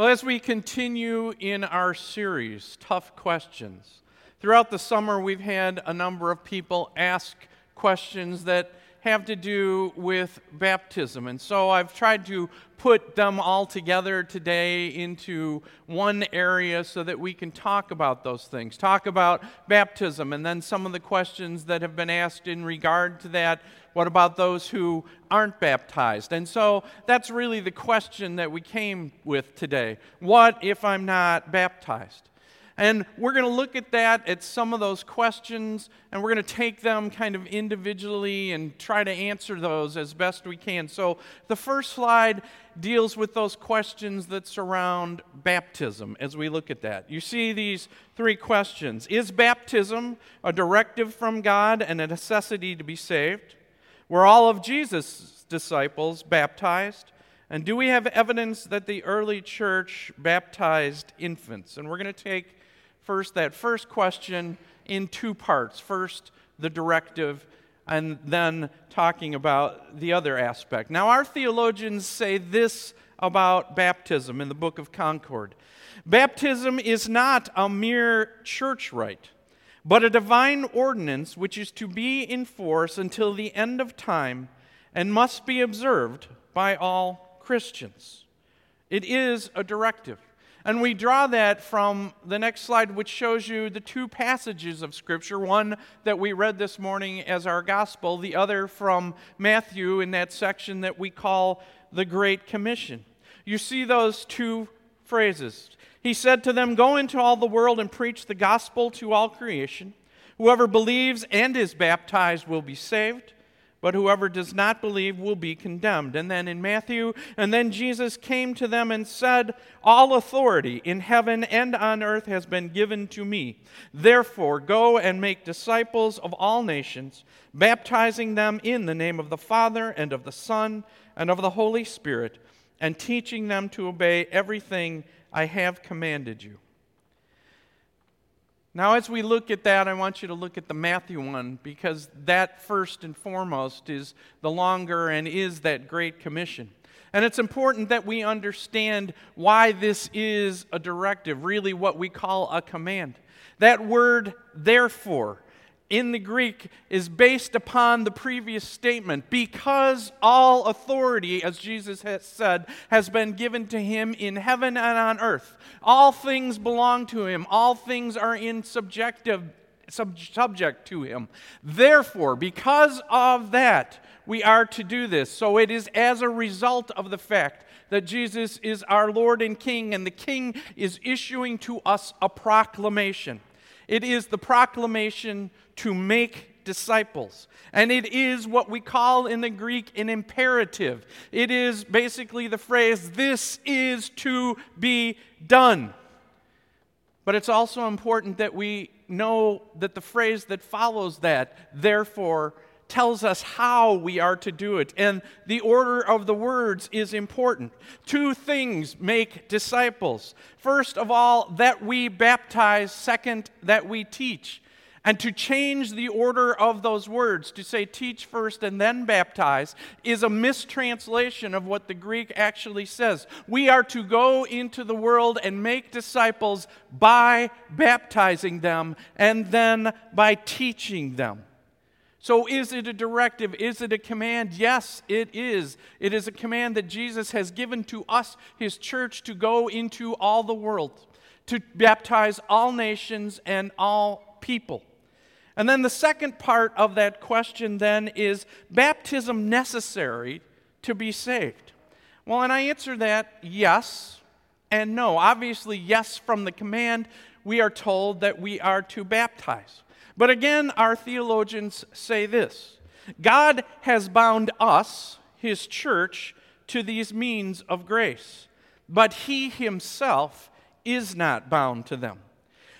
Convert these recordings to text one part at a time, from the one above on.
Well, as we continue in our series, Tough Questions, throughout the summer we've had a number of people ask questions that have to do with baptism. And so I've tried to put them all together today into one area so that we can talk about those things. Talk about baptism and then some of the questions that have been asked in regard to that. What about those who aren't baptized? And so that's really the question that we came with today. What if I'm not baptized? And we're going to look at that, at some of those questions, and we're going to take them kind of individually and try to answer those as best we can. So the first slide deals with those questions that surround baptism as we look at that. You see these three questions Is baptism a directive from God and a necessity to be saved? Were all of Jesus' disciples baptized? And do we have evidence that the early church baptized infants? And we're going to take first that first question in two parts. First, the directive, and then talking about the other aspect. Now, our theologians say this about baptism in the Book of Concord Baptism is not a mere church rite, but a divine ordinance which is to be in force until the end of time and must be observed by all Christians. It is a directive. And we draw that from the next slide, which shows you the two passages of Scripture one that we read this morning as our gospel, the other from Matthew in that section that we call the Great Commission. You see those two phrases. He said to them, Go into all the world and preach the gospel to all creation. Whoever believes and is baptized will be saved but whoever does not believe will be condemned. And then in Matthew, and then Jesus came to them and said, All authority in heaven and on earth has been given to me. Therefore, go and make disciples of all nations, baptizing them in the name of the Father and of the Son and of the Holy Spirit, and teaching them to obey everything I have commanded you. Now, as we look at that, I want you to look at the Matthew one because that, first and foremost, is the longer and is that Great Commission. And it's important that we understand why this is a directive, really what we call a command. That word, therefore, in the Greek is based upon the previous statement because all authority, as Jesus has said, has been given to him in heaven and on earth. All things belong to him, all things are in subjective, sub, subject to him. Therefore, because of that, we are to do this. So it is as a result of the fact that Jesus is our Lord and King, and the King is issuing to us a proclamation. It is the proclamation to make disciples. And it is what we call in the Greek an imperative. It is basically the phrase, this is to be done. But it's also important that we know that the phrase that follows that, therefore, tells us how we are to do it. And the order of the words is important. Two things make disciples. First of all, that we baptize. Second, that we teach. And to change the order of those words, to say teach first and then baptize, is a mistranslation of what the Greek actually says. We are to go into the world and make disciples by baptizing them and then by teaching them. So, is it a directive? Is it a command? Yes, it is. It is a command that Jesus has given to us, his church, to go into all the world, to baptize all nations and all people. And then the second part of that question then is baptism necessary to be saved? Well, and I answer that yes and no. Obviously, yes, from the command, we are told that we are to baptize. But again, our theologians say this God has bound us, his church, to these means of grace, but he himself is not bound to them.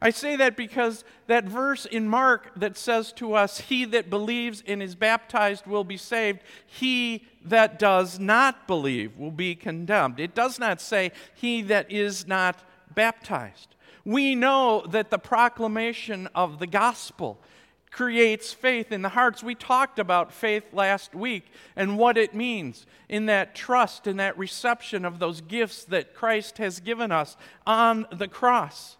I say that because that verse in Mark that says to us, He that believes and is baptized will be saved, he that does not believe will be condemned. It does not say, He that is not baptized. We know that the proclamation of the gospel creates faith in the hearts. We talked about faith last week and what it means in that trust, in that reception of those gifts that Christ has given us on the cross.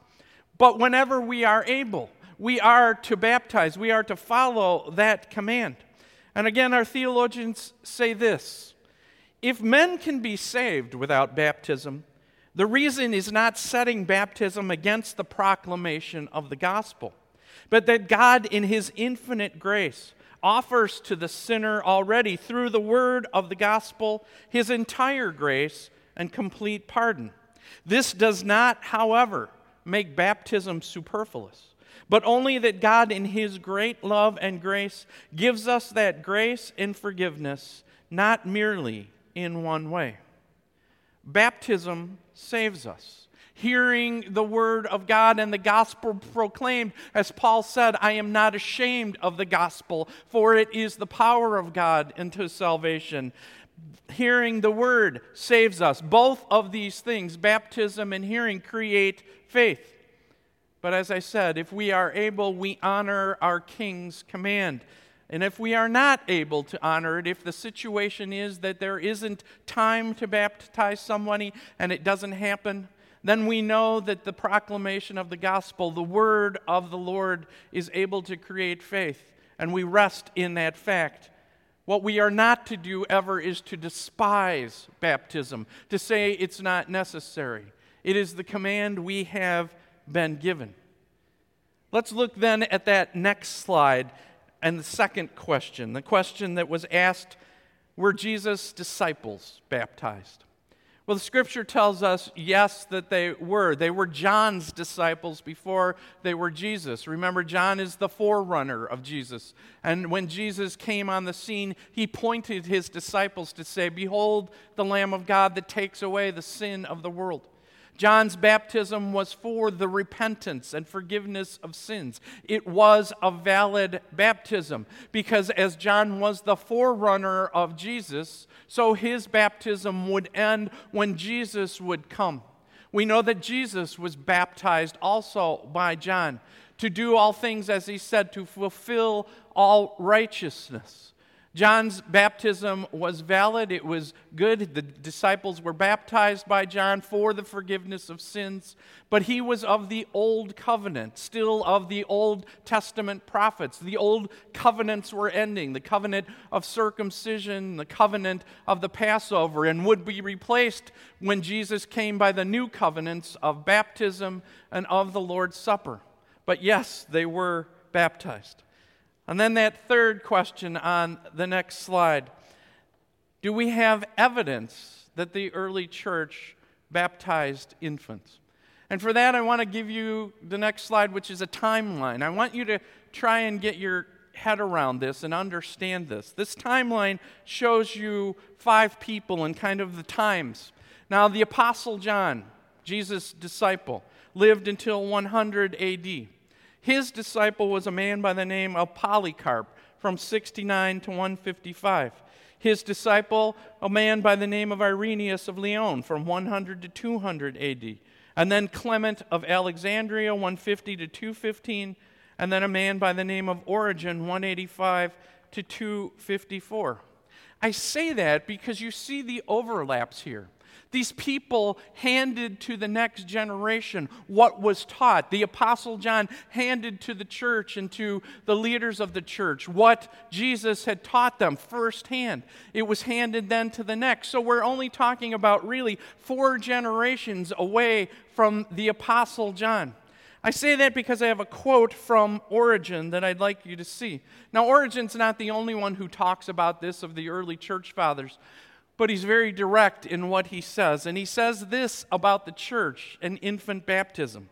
But whenever we are able, we are to baptize, we are to follow that command. And again, our theologians say this if men can be saved without baptism, the reason is not setting baptism against the proclamation of the gospel, but that God, in his infinite grace, offers to the sinner already through the word of the gospel his entire grace and complete pardon. This does not, however, make baptism superfluous, but only that God, in his great love and grace, gives us that grace and forgiveness, not merely in one way. Baptism saves us. Hearing the word of God and the gospel proclaimed, as Paul said, I am not ashamed of the gospel, for it is the power of God unto salvation. Hearing the word saves us. Both of these things, baptism and hearing, create faith. But as I said, if we are able, we honor our King's command. And if we are not able to honor it, if the situation is that there isn't time to baptize somebody and it doesn't happen, then we know that the proclamation of the gospel, the word of the Lord, is able to create faith. And we rest in that fact. What we are not to do ever is to despise baptism, to say it's not necessary. It is the command we have been given. Let's look then at that next slide and the second question, the question that was asked were Jesus' disciples baptized? Well, the scripture tells us, yes, that they were. They were John's disciples before they were Jesus. Remember, John is the forerunner of Jesus. And when Jesus came on the scene, he pointed his disciples to say, Behold, the Lamb of God that takes away the sin of the world. John's baptism was for the repentance and forgiveness of sins. It was a valid baptism because, as John was the forerunner of Jesus, so his baptism would end when Jesus would come. We know that Jesus was baptized also by John to do all things, as he said, to fulfill all righteousness. John's baptism was valid, it was good. The disciples were baptized by John for the forgiveness of sins, but he was of the old covenant, still of the Old Testament prophets. The old covenants were ending the covenant of circumcision, the covenant of the Passover, and would be replaced when Jesus came by the new covenants of baptism and of the Lord's Supper. But yes, they were baptized. And then that third question on the next slide Do we have evidence that the early church baptized infants? And for that, I want to give you the next slide, which is a timeline. I want you to try and get your head around this and understand this. This timeline shows you five people and kind of the times. Now, the Apostle John, Jesus' disciple, lived until 100 AD. His disciple was a man by the name of Polycarp from 69 to 155. His disciple, a man by the name of Irenaeus of Lyon from 100 to 200 AD. And then Clement of Alexandria, 150 to 215. And then a man by the name of Origen, 185 to 254. I say that because you see the overlaps here. These people handed to the next generation what was taught. The Apostle John handed to the church and to the leaders of the church what Jesus had taught them firsthand. It was handed then to the next. So we're only talking about really four generations away from the Apostle John. I say that because I have a quote from Origen that I'd like you to see. Now, Origen's not the only one who talks about this of the early church fathers, but he's very direct in what he says. And he says this about the church and infant baptism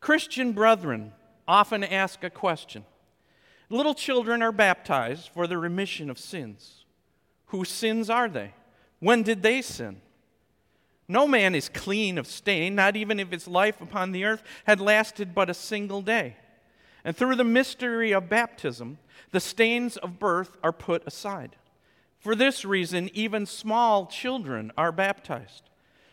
Christian brethren often ask a question Little children are baptized for the remission of sins. Whose sins are they? When did they sin? No man is clean of stain, not even if his life upon the earth had lasted but a single day. And through the mystery of baptism, the stains of birth are put aside. For this reason, even small children are baptized.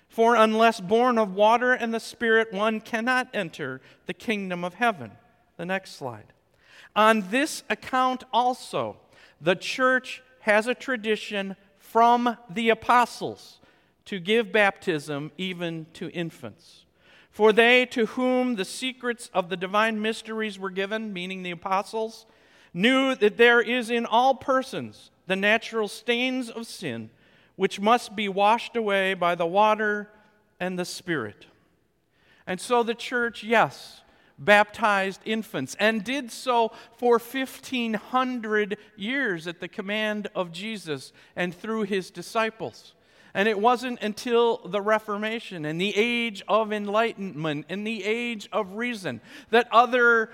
For unless born of water and the Spirit, one cannot enter the kingdom of heaven. The next slide. On this account also, the church has a tradition from the apostles to give baptism even to infants. For they to whom the secrets of the divine mysteries were given, meaning the apostles, knew that there is in all persons the natural stains of sin, which must be washed away by the water and the Spirit. And so the church, yes, baptized infants and did so for 1500 years at the command of Jesus and through his disciples. And it wasn't until the Reformation and the age of enlightenment and the age of reason that other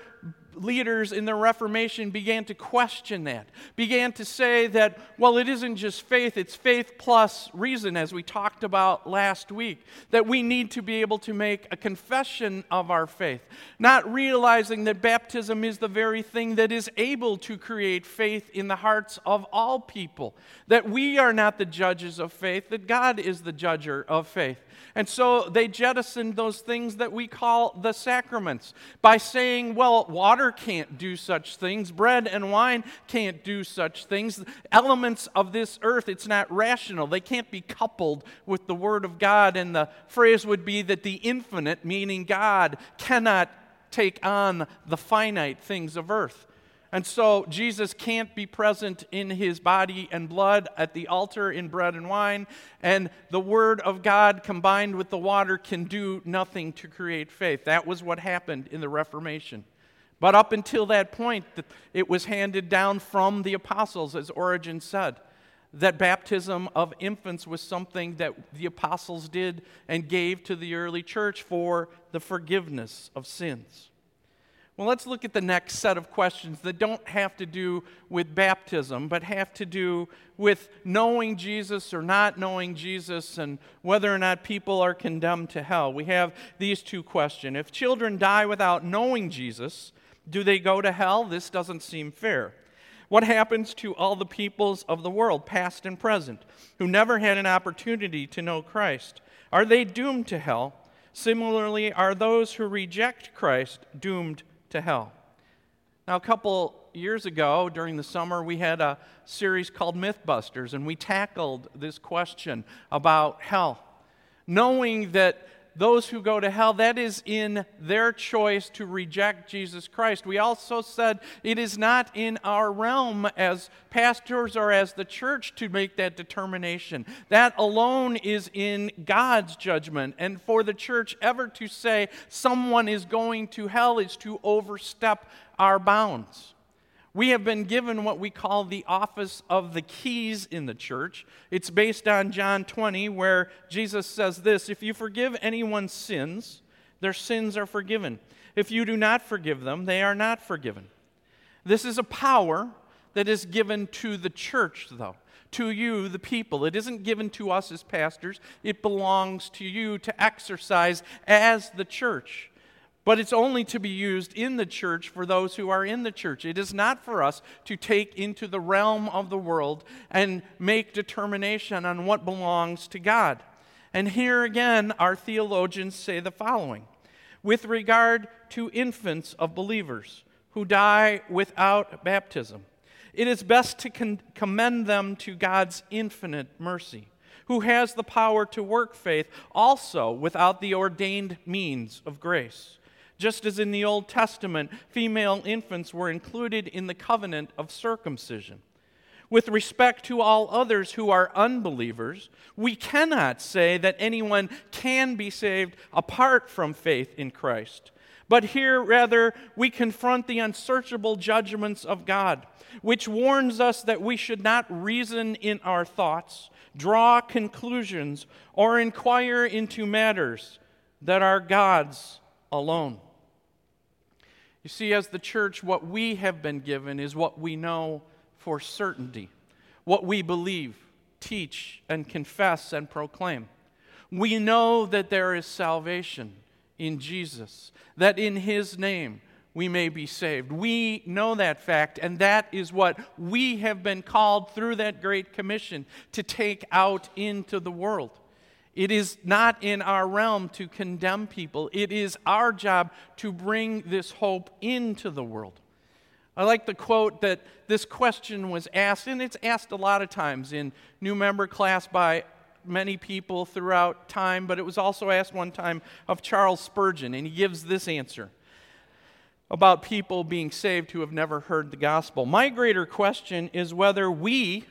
leaders in the Reformation began to question that, began to say that, well, it isn't just faith, it's faith plus reason, as we talked about last week, that we need to be able to make a confession of our faith, not realizing that baptism is the very thing that is able to create faith in the hearts of all people, that we are not the judges of faith, that God is the judger of faith. And so they jettisoned those things that we call the sacraments by saying, well, water can't do such things, bread and wine can't do such things. Elements of this earth, it's not rational. They can't be coupled with the Word of God. And the phrase would be that the infinite, meaning God, cannot take on the finite things of earth. And so Jesus can't be present in his body and blood at the altar in bread and wine, and the Word of God combined with the water can do nothing to create faith. That was what happened in the Reformation. But up until that point, it was handed down from the apostles, as Origen said, that baptism of infants was something that the apostles did and gave to the early church for the forgiveness of sins. Well, let's look at the next set of questions that don't have to do with baptism, but have to do with knowing Jesus or not knowing Jesus and whether or not people are condemned to hell. We have these two questions. If children die without knowing Jesus, do they go to hell? This doesn't seem fair. What happens to all the peoples of the world, past and present, who never had an opportunity to know Christ? Are they doomed to hell? Similarly, are those who reject Christ doomed to hell. Now, a couple years ago during the summer, we had a series called Mythbusters, and we tackled this question about hell. Knowing that those who go to hell, that is in their choice to reject Jesus Christ. We also said it is not in our realm as pastors or as the church to make that determination. That alone is in God's judgment. And for the church ever to say someone is going to hell is to overstep our bounds. We have been given what we call the office of the keys in the church. It's based on John 20, where Jesus says this If you forgive anyone's sins, their sins are forgiven. If you do not forgive them, they are not forgiven. This is a power that is given to the church, though, to you, the people. It isn't given to us as pastors, it belongs to you to exercise as the church but it's only to be used in the church for those who are in the church. It is not for us to take into the realm of the world and make determination on what belongs to God. And here again, our theologians say the following with regard to infants of believers who die without baptism. It is best to con- commend them to God's infinite mercy, who has the power to work faith also without the ordained means of grace. Just as in the Old Testament, female infants were included in the covenant of circumcision. With respect to all others who are unbelievers, we cannot say that anyone can be saved apart from faith in Christ. But here, rather, we confront the unsearchable judgments of God, which warns us that we should not reason in our thoughts, draw conclusions, or inquire into matters that are God's alone. You see, as the church, what we have been given is what we know for certainty, what we believe, teach, and confess and proclaim. We know that there is salvation in Jesus, that in His name we may be saved. We know that fact, and that is what we have been called through that Great Commission to take out into the world. It is not in our realm to condemn people. It is our job to bring this hope into the world. I like the quote that this question was asked, and it's asked a lot of times in new member class by many people throughout time, but it was also asked one time of Charles Spurgeon, and he gives this answer about people being saved who have never heard the gospel. My greater question is whether we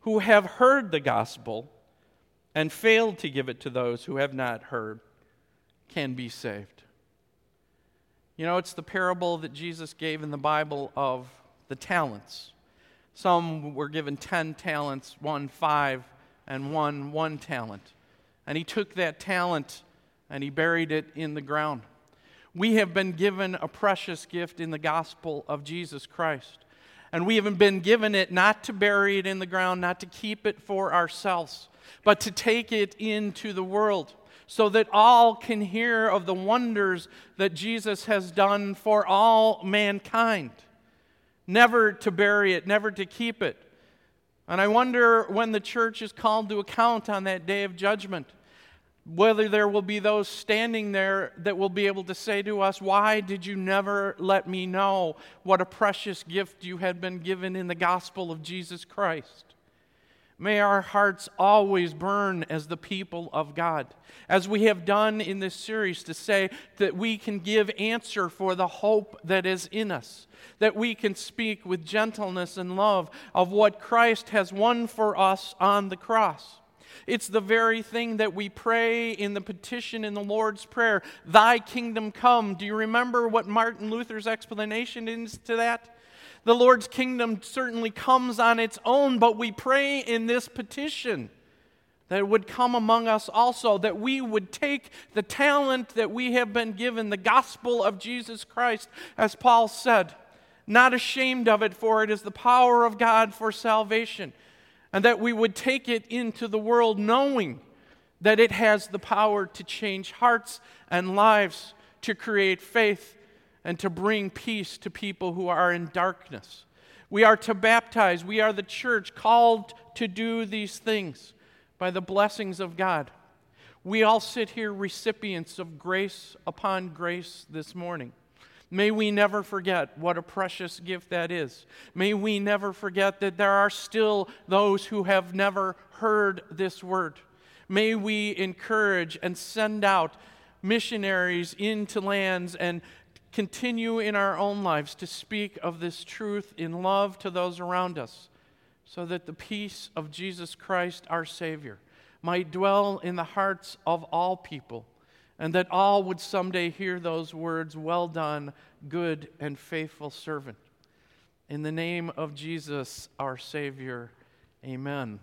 who have heard the gospel and failed to give it to those who have not heard can be saved. You know, it's the parable that Jesus gave in the Bible of the talents. Some were given 10 talents, one five, and one one talent. And he took that talent and he buried it in the ground. We have been given a precious gift in the gospel of Jesus Christ. And we have been given it not to bury it in the ground, not to keep it for ourselves, but to take it into the world so that all can hear of the wonders that Jesus has done for all mankind. Never to bury it, never to keep it. And I wonder when the church is called to account on that day of judgment, whether there will be those standing there that will be able to say to us, Why did you never let me know what a precious gift you had been given in the gospel of Jesus Christ? May our hearts always burn as the people of God, as we have done in this series, to say that we can give answer for the hope that is in us, that we can speak with gentleness and love of what Christ has won for us on the cross. It's the very thing that we pray in the petition in the Lord's Prayer Thy kingdom come. Do you remember what Martin Luther's explanation is to that? The Lord's kingdom certainly comes on its own, but we pray in this petition that it would come among us also, that we would take the talent that we have been given, the gospel of Jesus Christ, as Paul said, not ashamed of it, for it is the power of God for salvation, and that we would take it into the world knowing that it has the power to change hearts and lives, to create faith and to bring peace to people who are in darkness. We are to baptize. We are the church called to do these things by the blessings of God. We all sit here recipients of grace upon grace this morning. May we never forget what a precious gift that is. May we never forget that there are still those who have never heard this word. May we encourage and send out missionaries into lands and continue in our own lives to speak of this truth in love to those around us, so that the peace of Jesus Christ, our Savior, might dwell in the hearts of all people, and that all would someday hear those words, Well done, good and faithful servant. In the name of Jesus, our Savior, amen.